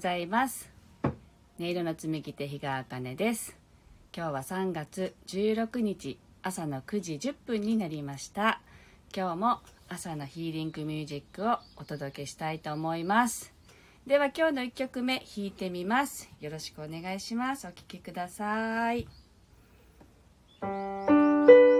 おはようございます。音色の紡手日川茜です。今日は3月16日朝の9時10分になりました。今日も朝のヒーリングミュージックをお届けしたいと思います。では今日の1曲目弾いてみます。よろしくお願いします。お聴きくださいはい。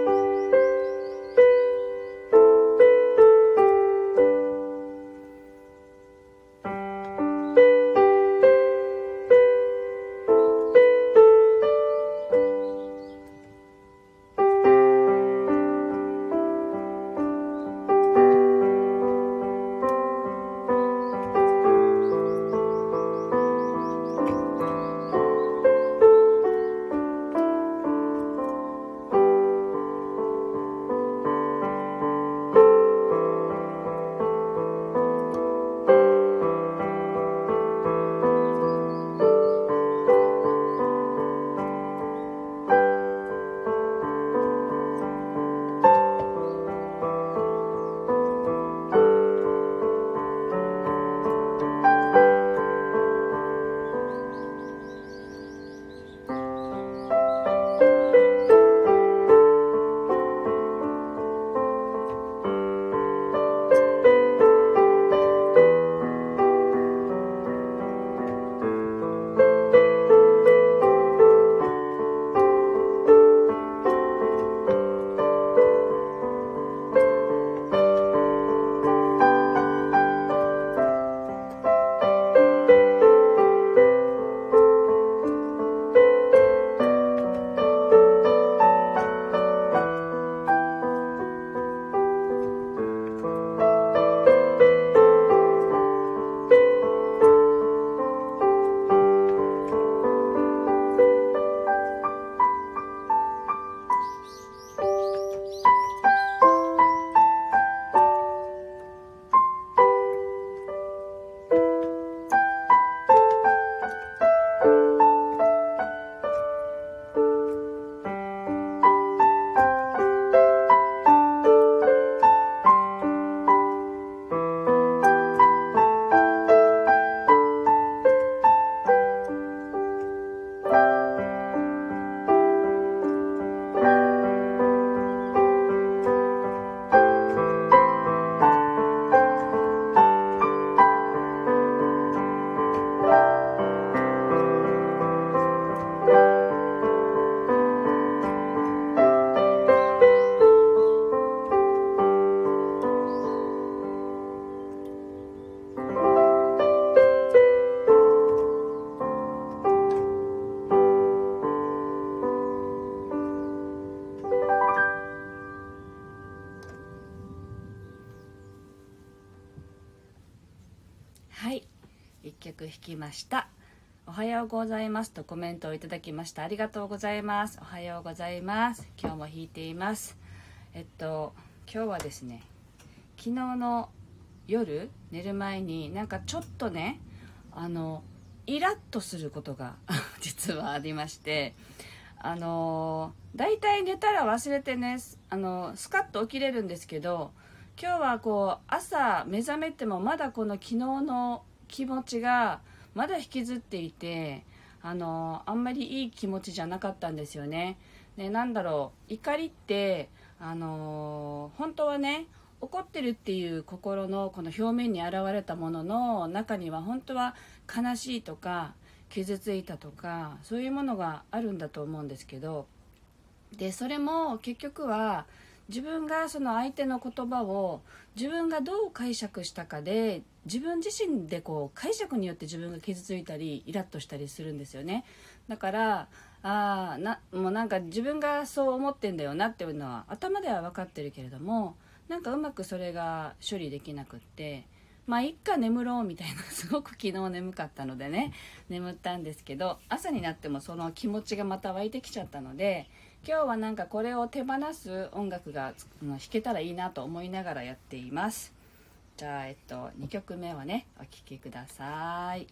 1曲弾きました。おはようございます。とコメントをいただきました。ありがとうございます。おはようございます。今日も弾いています。えっと今日はですね昨日の夜寝る前になんかちょっとねあのイラッとすることが 実はありましてあの大体寝たら忘れてねあのスカッと起きれるんですけど今日はこう朝目覚めてもまだこの昨日の気持ちがまだ引きずっていてあのあんまりいい気持ちじゃなかったんですよね。でなんだろう怒りってあの本当はね怒ってるっていう心のこの表面に現れたものの中には本当は悲しいとか傷ついたとかそういうものがあるんだと思うんですけどでそれも結局は自分がその相手の言葉を自分がどう解釈したかで自分自身でこう解釈によって自分が傷ついたりイラッとしたりするんですよね。だからあなもうなんか自分がそう思ってんだよなっていうのは頭では分かってるけれどもなんかうまくそれが処理できなくってまあ一家眠ろうみたいな すごく昨日眠かったのでね眠ったんですけど朝になってもその気持ちがまた湧いてきちゃったので今日はなんかこれを手放す音楽が弾けたらいいなと思いながらやっています。じゃあえっと2曲目はねお聴きください。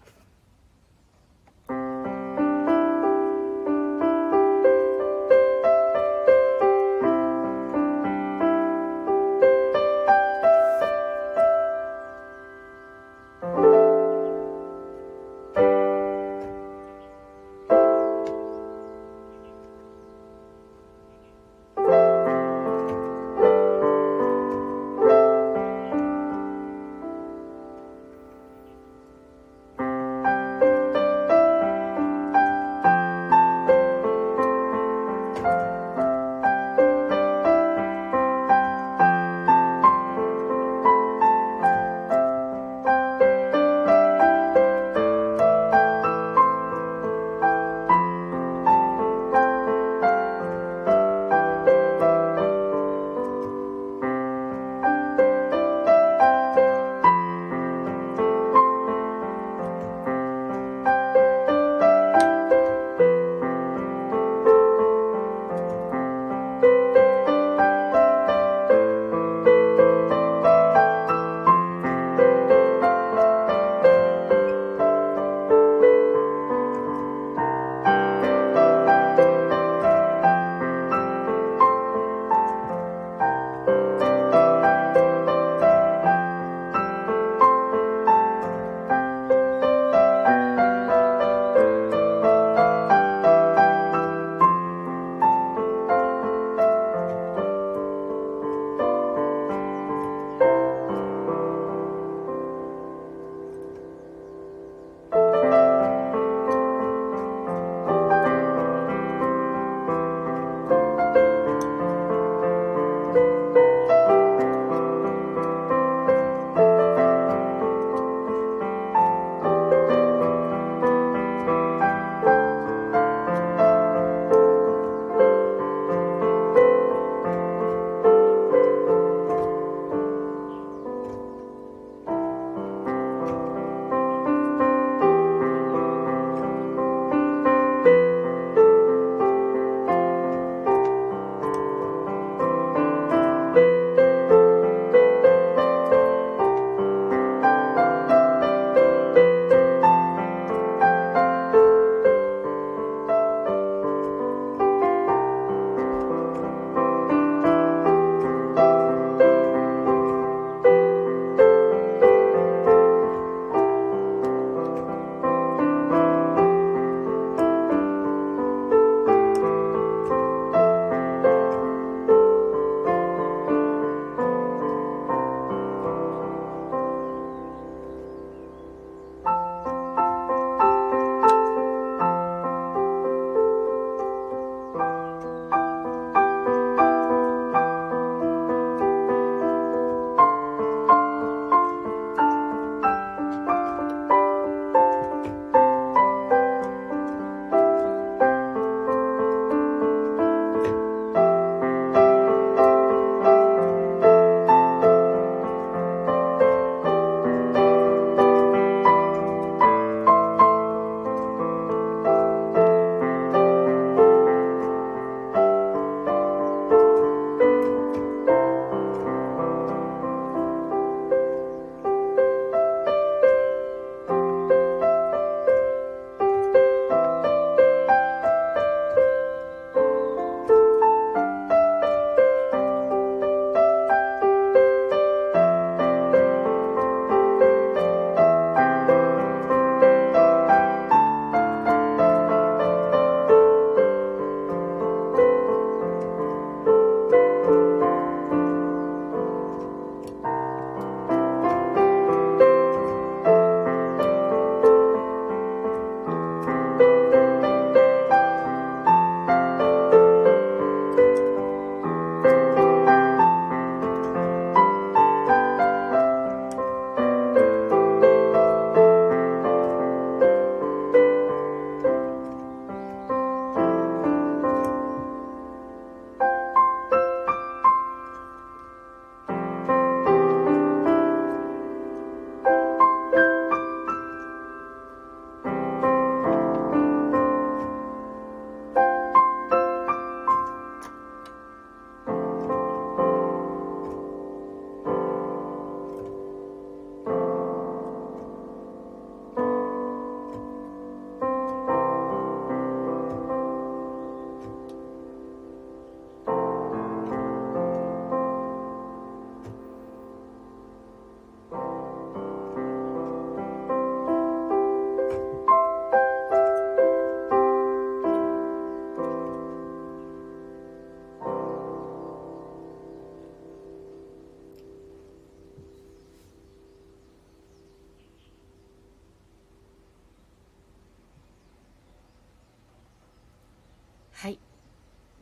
はい。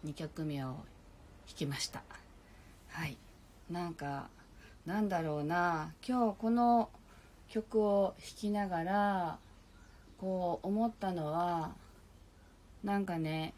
2曲目を弾きました。はい。なんかなんだろうな。今日この曲を弾きながらこう思ったのはなんかね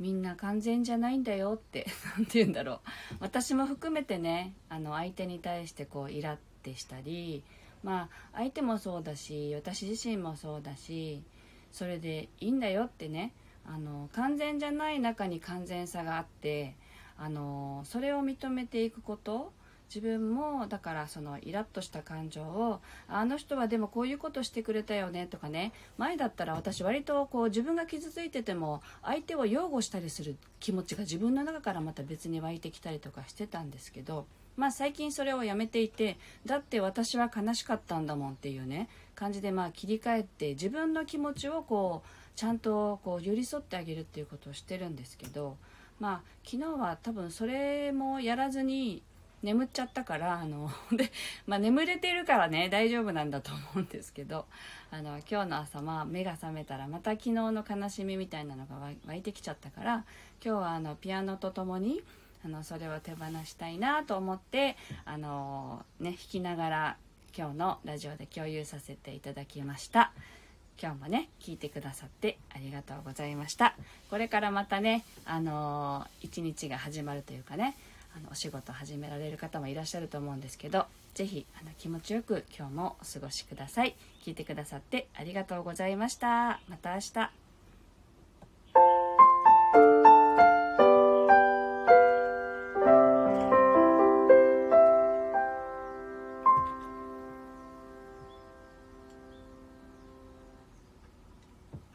みんな完全じゃないんだよって 何て言うんだろう。私も含めてねあの相手に対してこうイラってしたりまあ相手もそうだし私自身もそうだしそれでいいんだよってねあの完全じゃない中に完全さがあってあのそれを認めていくこと自分もだからそのイラッとした感情をあの人はでもこういうことしてくれたよねとかね前だったら私割とこう自分が傷ついてても相手を擁護したりする気持ちが自分の中からまた別に湧いてきたりとかしてたんですけどまあ最近それをやめていてだって私は悲しかったんだもんっていうね感じでまあ切り替えて自分の気持ちをこうちゃんとこう寄り添ってあげるっていうことをしてるんですけどまあ昨日は多分それもやらずに眠っちゃったからあの で、まあ、眠れてるからね大丈夫なんだと思うんですけどあの今日の朝、まあ、目が覚めたらまた昨日の悲しみみたいなのが湧いてきちゃったから今日はあのピアノとともにあのそれを手放したいなと思ってあの、ね、弾きながら今日のラジオで共有させていただきました。今日もね聞いてくださってありがとうございました。これからまたねあのー、一日が始まるというかねあのお仕事始められる方もいらっしゃると思うんですけど是非あの気持ちよく今日もお過ごしください。聞いてくださってありがとうございました。また明日。